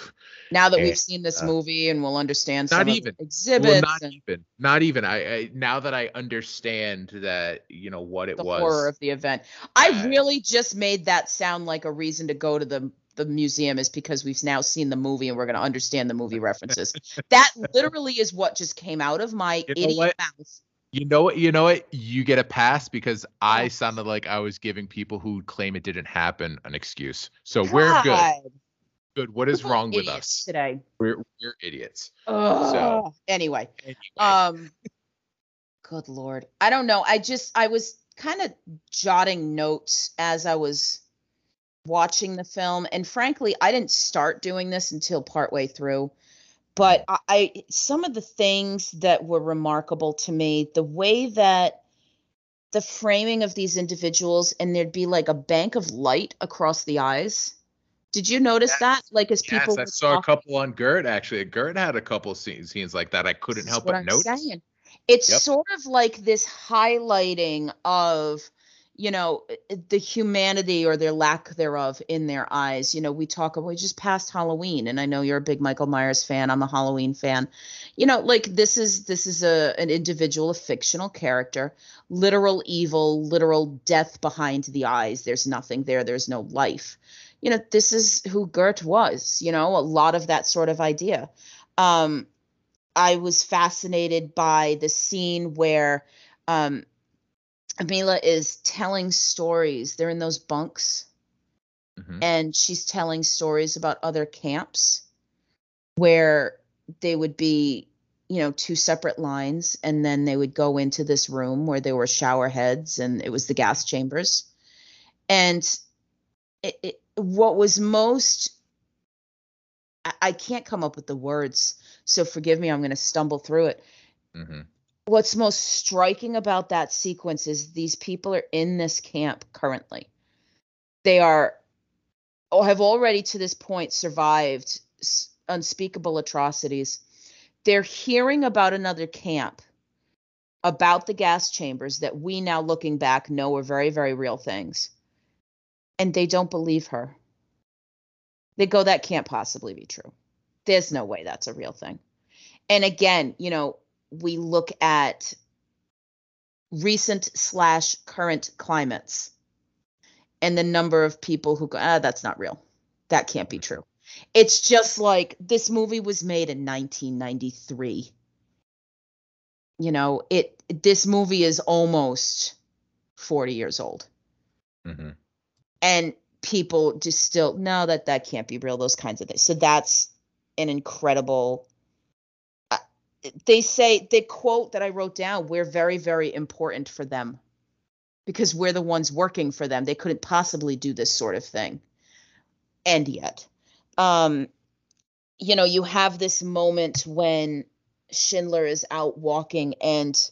Now that And, we've seen this uh, movie and we'll understand not some of the even. exhibits Well, not and even. Not even. I, I now that I understand that you know what it was the was. horror of the event. I Uh, really just made that sound like a reason to go to the the museum is because we've now seen the movie and we're going to understand the movie references. that literally is what just came out of my You know idiot what? mouth. You know what? You know what? You get a pass because I sounded like I was giving people who claim it didn't happen an excuse. So we're good. Good. What is wrong with us? today? We're we're idiots. Ugh. anyway, Anyway, um good lord i don't know i just i was kind of jotting notes as i was watching the film and frankly i didn't start doing this until partway through but I, I some of the things that were remarkable to me the way that the framing of these individuals and there'd be like a bank of light across the eyes did you notice Yes. that like as yes, people I saw a couple on Goeth actually. Goeth had a couple scenes, scenes like that. I couldn't This help but I'm notice. saying. It's Yep. sort of like this highlighting of, you know, the humanity or their lack thereof in their eyes. You know, we talk we just passed Halloween, and I know you're a big Michael Myers fan. I'm a Halloween fan. You know, like this is this is a an individual, a fictional character, literal evil, literal death behind the eyes. There's nothing there. There's no life. You know, this is who Goeth was. You know, a lot of that sort of idea. Um, I was fascinated by the scene where um, Mila is telling stories. They're in those bunks, Mhm. and she's telling stories about other camps where they would be, you know, two separate lines, and then they would go into this room where there were shower heads, and it was the gas chambers. And it, it, what was most I, I can't come up with the words, so forgive me. I'm going to stumble through it. Mhm. What's most striking about that sequence is these people are in this camp currently. They are, or have already to this point survived unspeakable atrocities. They're hearing about another camp, about the gas chambers that we now looking back know are very, very real things. And they don't believe her. They go, that can't possibly be true. There's no way that's a real thing. And again, you know, we look at recent slash current climates and the number of people who go, ah, that's not real. That can't be true. It's just like this movie was made in 1993. You know, it this movie is almost 40 years old Mhm. and people just still no that that can't be real those kinds of things so that's an incredible they say the quote that i wrote down we're very very important for them because we're the ones working for them they couldn't possibly do this sort of thing and yet um you know you have this moment when schindler is out walking and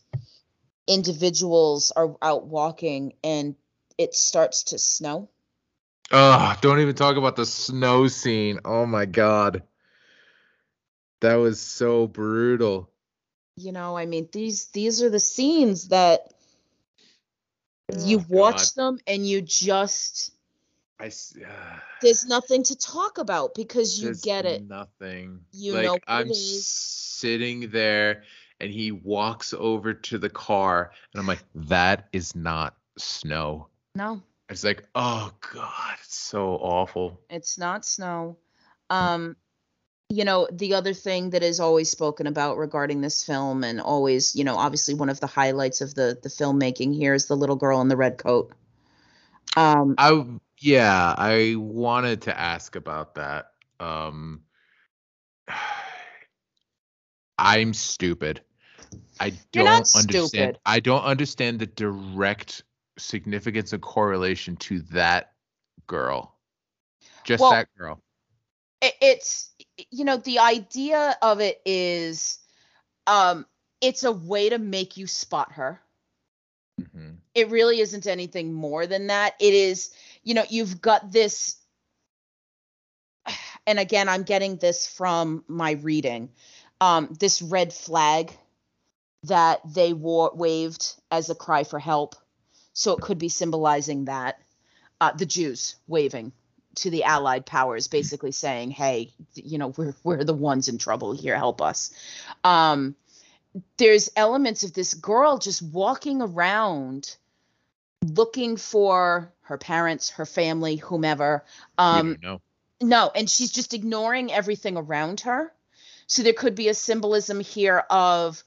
individuals are out walking and it starts to snow Oh, don't even talk about the snow scene. Oh my god. That was so brutal. you know i mean these these are the scenes that you Oh, watch God. them and you just I, ah, there's nothing to talk about because you get it Nothing. You like know I'm sitting there and he walks over to the car and I'm like, that is not snow. no It's like, oh god, it's so awful. it's not snow um you know the other thing that is always spoken about regarding this film and always you know obviously one of the highlights of the the filmmaking here is the little girl in the red coat um I yeah, I wanted to ask about that. Um I'm stupid. I don't understand stupid. I don't understand the direct significance and correlation to that girl. Just Well, that girl. it, it's you know the idea of it is um it's a way to make you spot her. Mhm. it really isn't anything more than that. It is you know you've got this and again i'm getting this from my reading um this red flag that they wore waved as a cry for help. So it could be symbolizing that uh, the jews waving to the allied powers basically saying hey you know we're we're the ones in trouble here help us. Um there's elements of this girl just walking around looking for her parents her family whomever. Um no no and she's just ignoring everything around her. So there could be a symbolism here of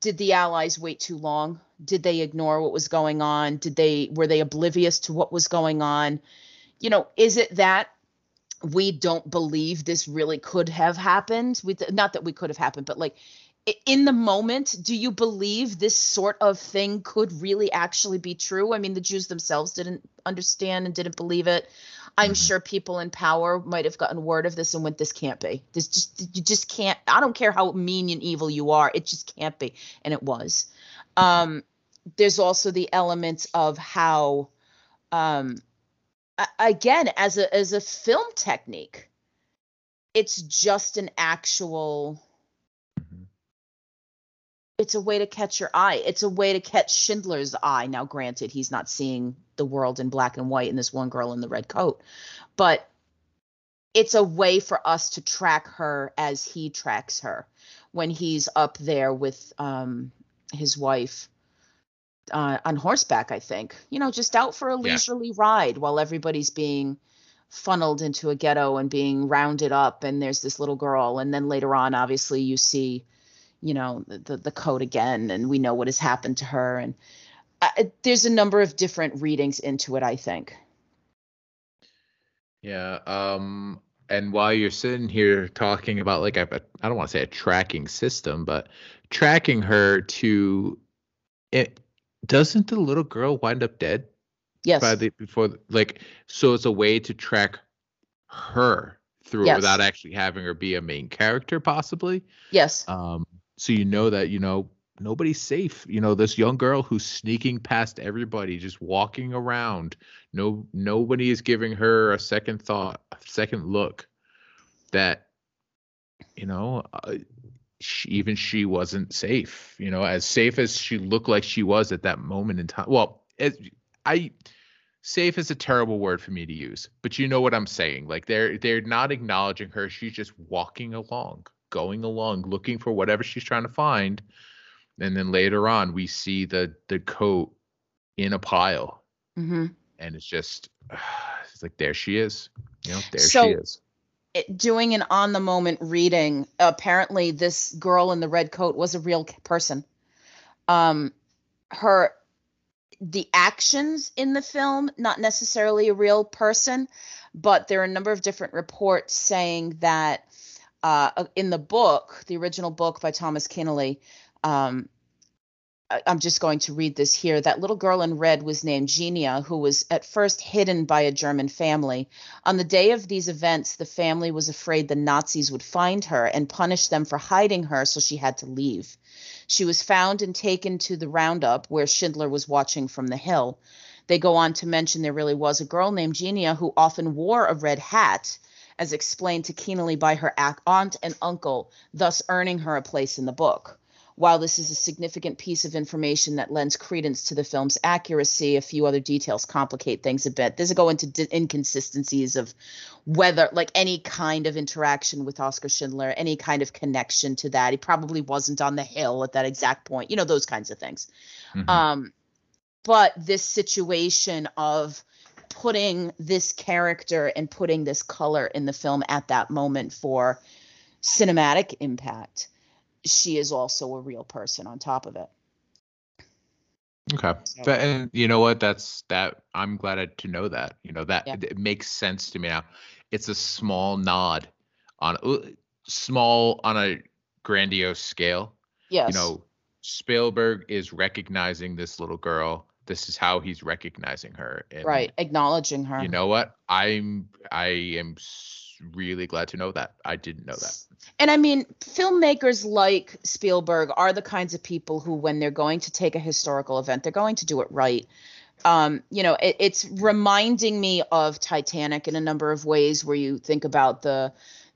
did the allies wait too long? Did they ignore what was going on? Did they were they oblivious to what was going on you know, is it that we don't believe this really could have happened? We not that we could have happened, but like in the moment, do you believe this sort of thing could really actually be true? I mean, the Jews themselves didn't understand and didn't believe it. I'm mm-hmm. sure people in power might have gotten word of this and went, "This can't be. This just you just can't. I don't care how mean and evil you are. It just can't be." And it was. Um, there's also the elements of how um, again as a as a film technique it's just an actual mm-hmm. it's a way to catch your eye. It's a way to catch schindler's eye. Now granted he's not seeing the world in black and white and this one girl in the red coat but it's a way for us to track her as he tracks her when he's up there with um, his wife uh, on horseback, I think. You know, just out for a leisurely yeah. ride while everybody's being funneled into a ghetto and being rounded up. And there's this little girl, and then later on, obviously, you see, you know, the the coat again, and we know what has happened to her. And uh, there's a number of different readings into it. I think. Yeah. Um. And while you're sitting here talking about like I I don't want to say a tracking system, but tracking her to it doesn't the little girl wind up dead? Yes. By the before like so it's a way to track her through yes. without actually having her be a main character possibly. Yes. Um so you know that you know nobody's safe. You know this young girl who's sneaking past everybody just walking around. No nobody is giving her a second thought, a second look that you know uh, she, even she wasn't safe. You know, as safe as she looked like she was at that moment in time. Well, as, I safe is a terrible word for me to use, but you know what I'm saying. Like they're they're not acknowledging her. She's just walking along, going along, looking for whatever she's trying to find. And then later on, we see the the coat in a pile, mm-hmm. and it's just it's like there she is. You know, there so, she is doing an on the moment reading. Apparently, this girl in the red coat was a real person. Um, her the actions in the film not necessarily a real person, but there are a number of different reports saying that uh, in the book, the original book by Thomas Keneally, um, I'm just going to read this here. That little girl in red was named Genia, who was at first hidden by a German family. On the day of these events, the family was afraid the Nazis would find her and punish them for hiding her, so she had to leave. She was found and taken to the roundup where Schindler was watching from the hill. They go on to mention there really was a girl named Genia who often wore a red hat, as explained to Keneally by her aunt and uncle, thus earning her a place in the book. While this is a significant piece of information that lends credence to the film's accuracy, a few other details complicate things a bit. There's a go into d- inconsistencies of whether, like, any kind of interaction with Oskar Schindler, any kind of connection to that. He probably wasn't on the hill at that exact point, you know, those kinds of things. Mm-hmm. Um, but this situation of putting this character and putting this color in the film at that moment for cinematic impact she is also a real person on top of it. Okay. So, and you know what? That's that. I'm glad to know that. You know that yeah. it makes sense to me now. It's a small nod on small on a grandiose scale. Yes. You know, Spielberg is recognizing this little girl. This is how he's recognizing her. And, right, acknowledging her. You know what? I'm I am really glad to know that. I didn't know that. And I mean, filmmakers like Spielberg are the kinds of people who, when they're going to take a historical event, they're going to do it right. Um, you know, it, it's reminding me of Titanic in a number of ways, where you think about the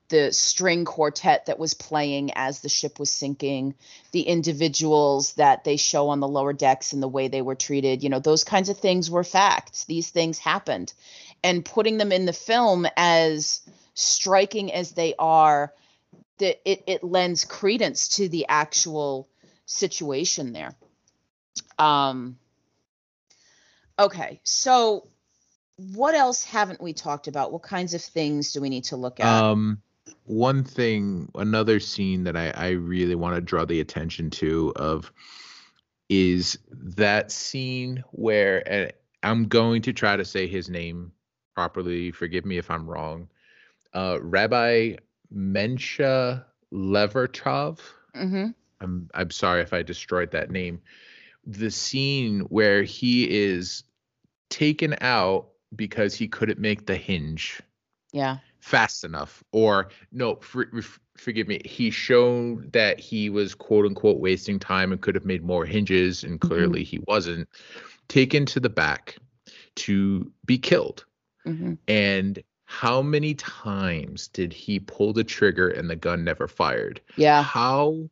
the string quartet that was playing as the ship was sinking, the individuals that they show on the lower decks and the way they were treated, you know, those kinds of things were facts. These things happened and putting them in the film as striking as they are that it, it lends credence to the actual situation there um okay so what else haven't we talked about what kinds of things do we need to look at Um, one thing, another scene that I, I really want to draw the attention to of is that scene where I'm going to try to say his name properly. Forgive me if I'm wrong. Uh, Rabbi Mensha Levertov. hmm I'm I'm sorry if I destroyed that name. The scene where he is taken out because he couldn't make the hinge yeah. fast enough or no for, f- forgive me he showed that he was quote unquote wasting time and could have made more hinges and clearly he wasn't taken to the back to be killed. Hmm and how many times did he pull the trigger and the gun never fired yeah how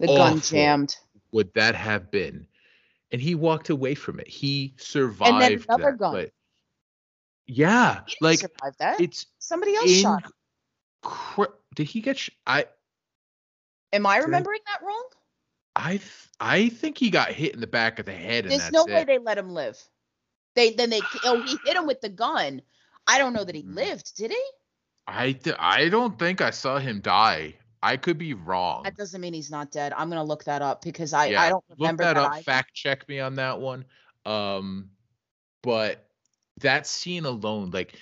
the gun jammed would that have been and he walked away from it he survived And then another that, gun. but yeah He like survive that it's somebody else in shot him. did he get sh- i am i Did I- remembering that wrong I th- I think he got hit in the back of the head and There's no way it. they let him live. They then they oh he hit him with the gun. I don't know that he Mhm. lived. Did he? I th- I don't think I saw him die. I could be wrong. That doesn't mean he's not dead. I'm gonna look that up because I yeah, I don't look remember that, that. up. either. Fact check me on that one. Um, but that scene alone, like,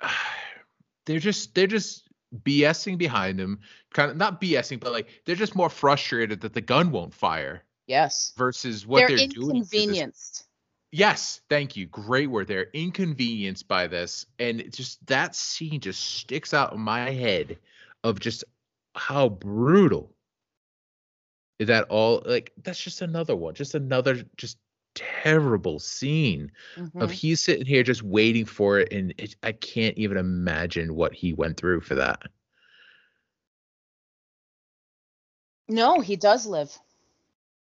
they're just they're just BSing behind him. Kind of not BSing, but like they're just more frustrated that the gun won't fire Yes. versus what they're, they're, doing. inconvenienced. Yes, thank you. Great word there. Inconvenienced by this. And just that scene just sticks out in my head of just how brutal is that all like that's just another one. Just another just terrible scene of Mhm. he's sitting here just waiting for it and it, I can't even imagine what he went through for that. No, he does live.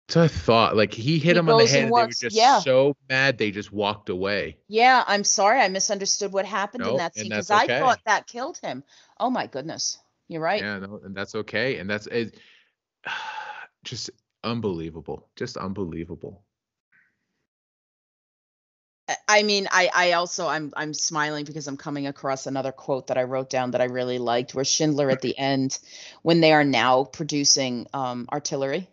So I thought like he hit He him on the and head and they were just yeah. so mad they just walked away. Yeah, I'm sorry. I misunderstood what happened in that scene because I thought that killed him. Oh my goodness. You're right. Yeah, no, and that's okay. And that's it, just unbelievable. Just unbelievable. I- I mean, I I also I'm I'm smiling because I'm coming across another quote that I wrote down that I really liked, where Schindler at the end, when they are now producing um, artillery,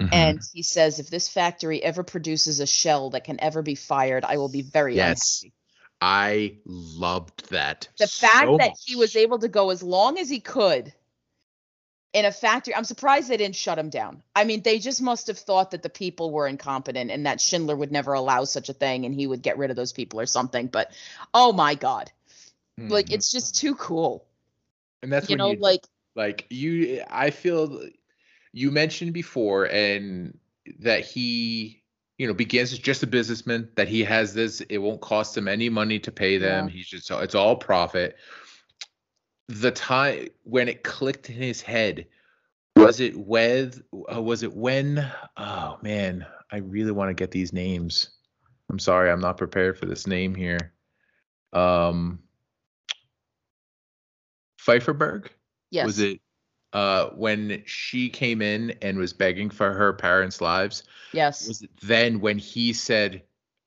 Mm-hmm. and he says, "If this factory ever produces a shell that can ever be fired, I will be very Yes, unhappy." I loved that. The fact so that he was able to go as long as he could in a factory, I'm surprised they didn't shut him down. I mean, they just must have thought that the people were incompetent and that Schindler would never allow such a thing, and he would get rid of those people or something. But oh my god, like Mhm. it's just too cool. and that's you know, you like like you. I feel you mentioned before, and that he, you know, begins as just a businessman. That he has this. It won't cost him any money to pay them. Yeah. He's just it's all profit. The time when it clicked in his head was it with uh, was it when oh man i really want to get these names i'm sorry i'm not prepared for this name here um pfeifferberg yes, was it uh when she came in and was begging for her parents lives yes. was then when he said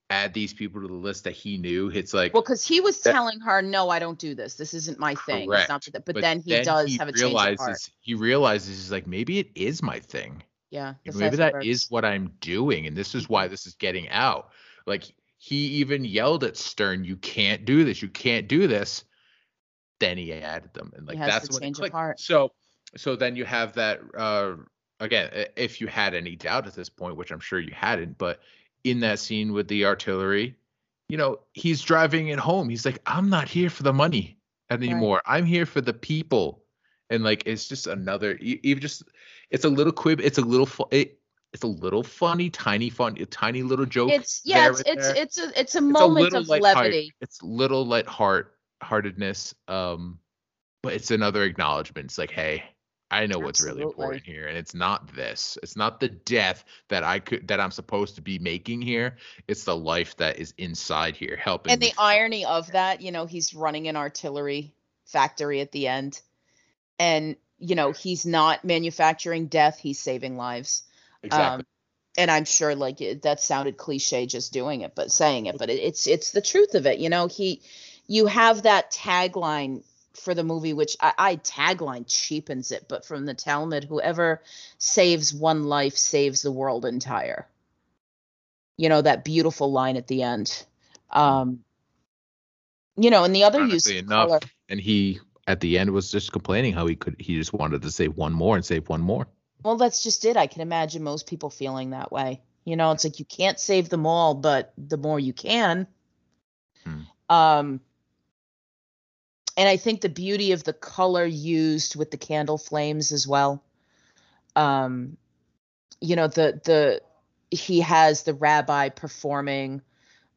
add these people to the list that he knew it's like Well, because he was that- telling her, "No, I don't do this. This isn't my thing." It's not Correct. for that. But, then he does have a change of heart. realizes he realizes he's like maybe it is my thing Yeah, maybe that Pfeifferbergs. is what I'm doing, and this is why this is getting out. Like he even yelled at Stern, "You can't do this. You can't do this." Then he added them, and like that's the change of heart. So, so then you have that uh, again. If you had any doubt at this point, which I'm sure you hadn't, but in that scene with the artillery, you know, he's driving it home. He's like, "I'm not here for the money anymore. I'm here for the people." And like, it's just another, even just it's a little quib. It's a little fu- it, it's a little funny, tiny fun, a tiny little joke. It's yeah, it's it's it's a it's a It's a moment little of levity. It's little light heart heartedness. Um, but it's another acknowledgement. It's like, hey, I know what's really important here, and it's not this. It's not the death that I could that I'm supposed to be making here. It's the life that is inside here, helping. And the irony of that, you know, he's running an artillery factory at the end, and you know he's not manufacturing death; he's saving lives. Exactly. Um, and I'm sure like that sounded cliche just doing it, but saying it, but it, it's it's the truth of it. You know, he you have that tagline for the movie, which I, I tagline cheapens it, but from the Talmud, whoever saves one life saves the world entire. You know, that beautiful line at the end. Um, you know, and the other Honestly use enough, color, and he at the end was just complaining how he could he just wanted to save one more and save one more. Well, that's just it. I can imagine most people feeling that way. You know, it's like you can't save them all, but the more you can. Hmm. Um, and I think the beauty of the color used with the candle flames as well. Um, you know, the the he has the rabbi performing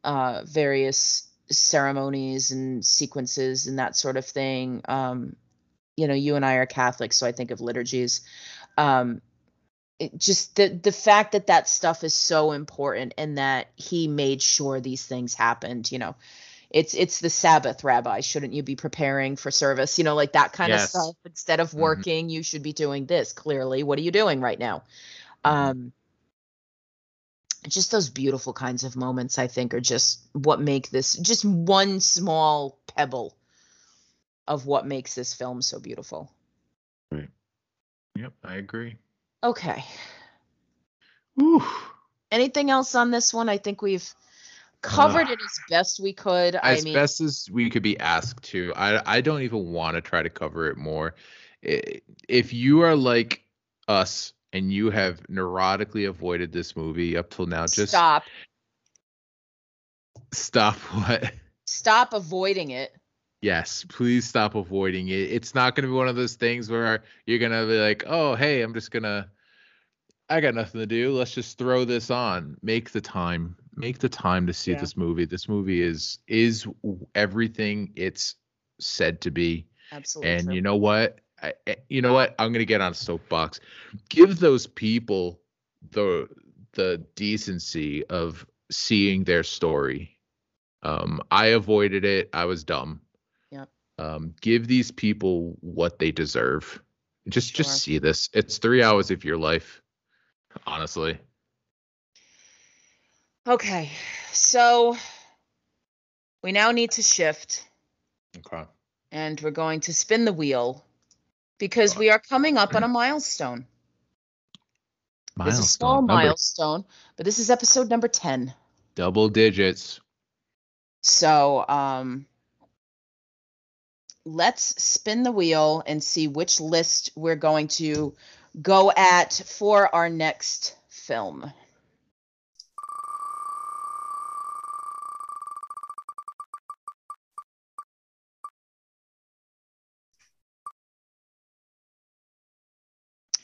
uh, various ceremonies and sequences and that sort of thing. Um, you know, you and I are Catholics, so I think of liturgies. Um, just the the fact that that stuff is so important and that he made sure these things happened. You know, it's it's the Sabbath, Rabbi. Shouldn't you be preparing for service? You know, like that kind yes. of stuff. Instead of mm-hmm. working, mm-hmm. you should be doing this. Clearly, what are you doing right now? Mm-hmm. Um, just those beautiful kinds of moments, I think, are just what make this just one small pebble of what makes this film so beautiful. Right. Yep, I agree. Okay. Ooh. Anything else on this one? I think we've covered uh, it as best we could. As I mean, best as we could be asked to. I I don't even want to try to cover it more. If you are like us and you have neurotically avoided this movie up till now, just stop. Stop what? Stop avoiding it. Yes, please stop avoiding it. It's not going to be one of those things where you're going to be like, "Oh, hey, I'm just going to I got nothing to do. Let's just throw this on. Make the time make the time to see yeah. this movie. This movie is is everything it's said to be. Absolutely. And you know what? I, you know what? I'm gonna get on a soapbox. Give those people the the decency of seeing their story. Um, I avoided it. I was dumb. Yep. Um, give these people what they deserve. Just sure. just see this. It's three hours of your life. Honestly. Okay, so we now need to shift. Okay. And we're going to spin the wheel because we are coming up on a milestone. Milestone. It's a small number. milestone, but this is episode number 10. Double digits. So, um, let's spin the wheel and see which list we're going to go at for our next film.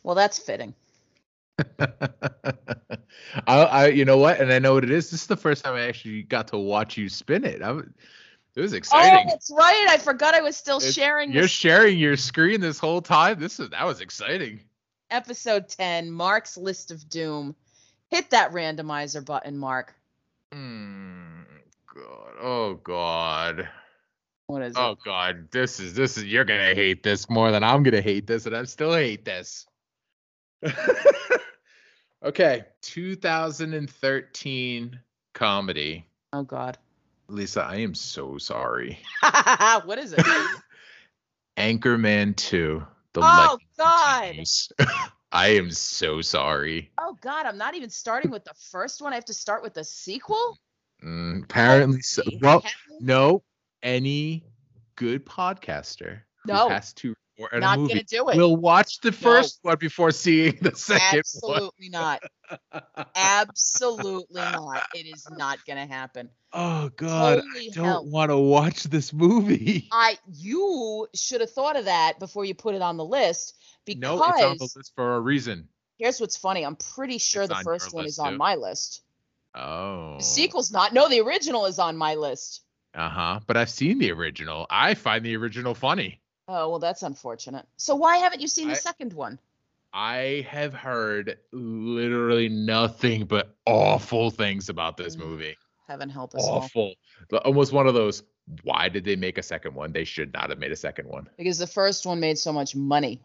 Well, that's fitting. I, I, you know what, and I know what it is. This is the first time I actually got to watch you spin it. I, it was exciting. Oh, that's right. I forgot I was still it's, sharing. You're sharing your screen this whole time. This is that was exciting. Episode ten, Marc's list of doom. Hit that randomizer button, Mark. Hmm. God. Oh God. What is oh, it? Oh God. This is this is you're gonna hate this more than I'm gonna hate this, and I still hate this. okay, 2013 comedy. Oh God. Lisa, I am so sorry. what is it? Anchorman 2. The oh God. I am so sorry. Oh God, I'm not even starting with the first one. I have to start with the sequel. Mm, apparently so. Well, no. Any good podcaster no. has to or not movie, gonna do it. We'll watch the first no. one before seeing the second Absolutely one. not. Absolutely not. It is not gonna happen. Oh God, Holy I don't want to watch this movie. I you should have thought of that before you put it on the list because no, it's on the list for a reason. Here's what's funny. I'm pretty sure it's the first one is too. on my list. Oh. The sequel's not. No, the original is on my list. Uh huh. But I've seen the original. I find the original funny. Oh well, that's unfortunate. So why haven't you seen the I- second one? I have heard literally nothing but awful things about this Mm. movie. Heaven help us. Awful. The- Almost one of those. Why did they make a second one? They should not have made a second one. Because the first one made so much money.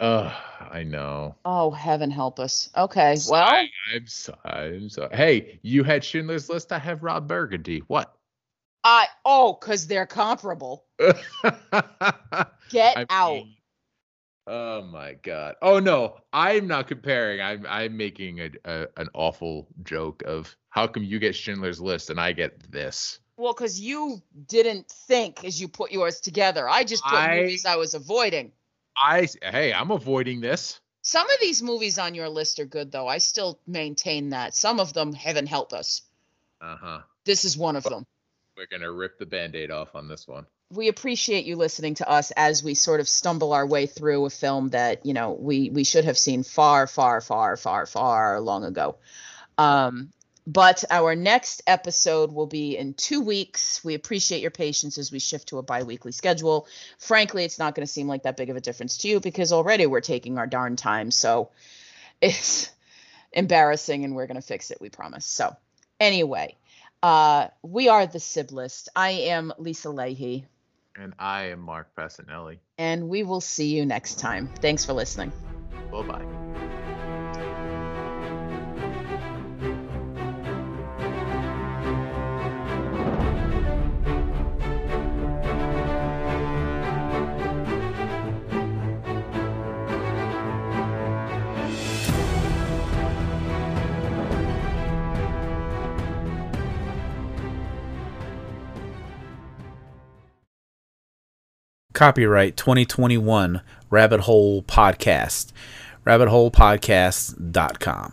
Ugh, I know. Oh, heaven help us. Okay, well, I, I'm sorry. I'm sorry. Hey, you had Schindler's List. I have Ron Burgundy. What? I oh, cause they're comparable. Get I out. mean, oh my god. Oh no, I'm not comparing. I'm I'm making a, a an awful joke of how come you get Schindler's List and I get this. Well, because you didn't think as you put yours together. I just put I- movies I was avoiding. I hey, I'm avoiding this. Some of these movies on your list are good, though. I still maintain that. Some of them, haven't helped us. Uh huh. This is one of them. We're gonna rip the band-aid off on this one. We appreciate you listening to us as we sort of stumble our way through a film that you know we we should have seen far, far, far, far, far long ago. Um, but our next episode will be in two weeks. We appreciate your patience as we shift to a bi-weekly schedule. Frankly, it's not going to seem like that big of a difference to you because already we're taking our darn time. So it's embarrassing and we're going to fix it, we promise. So anyway, uh, we are the Sib List. I am Lisa Leahy, And I am Marc Passanelli. and we will see you next time. Thanks for listening. Bye bye. Copyright 2021 Rabbit Hole Podcast. RabbitHolePodcast.com.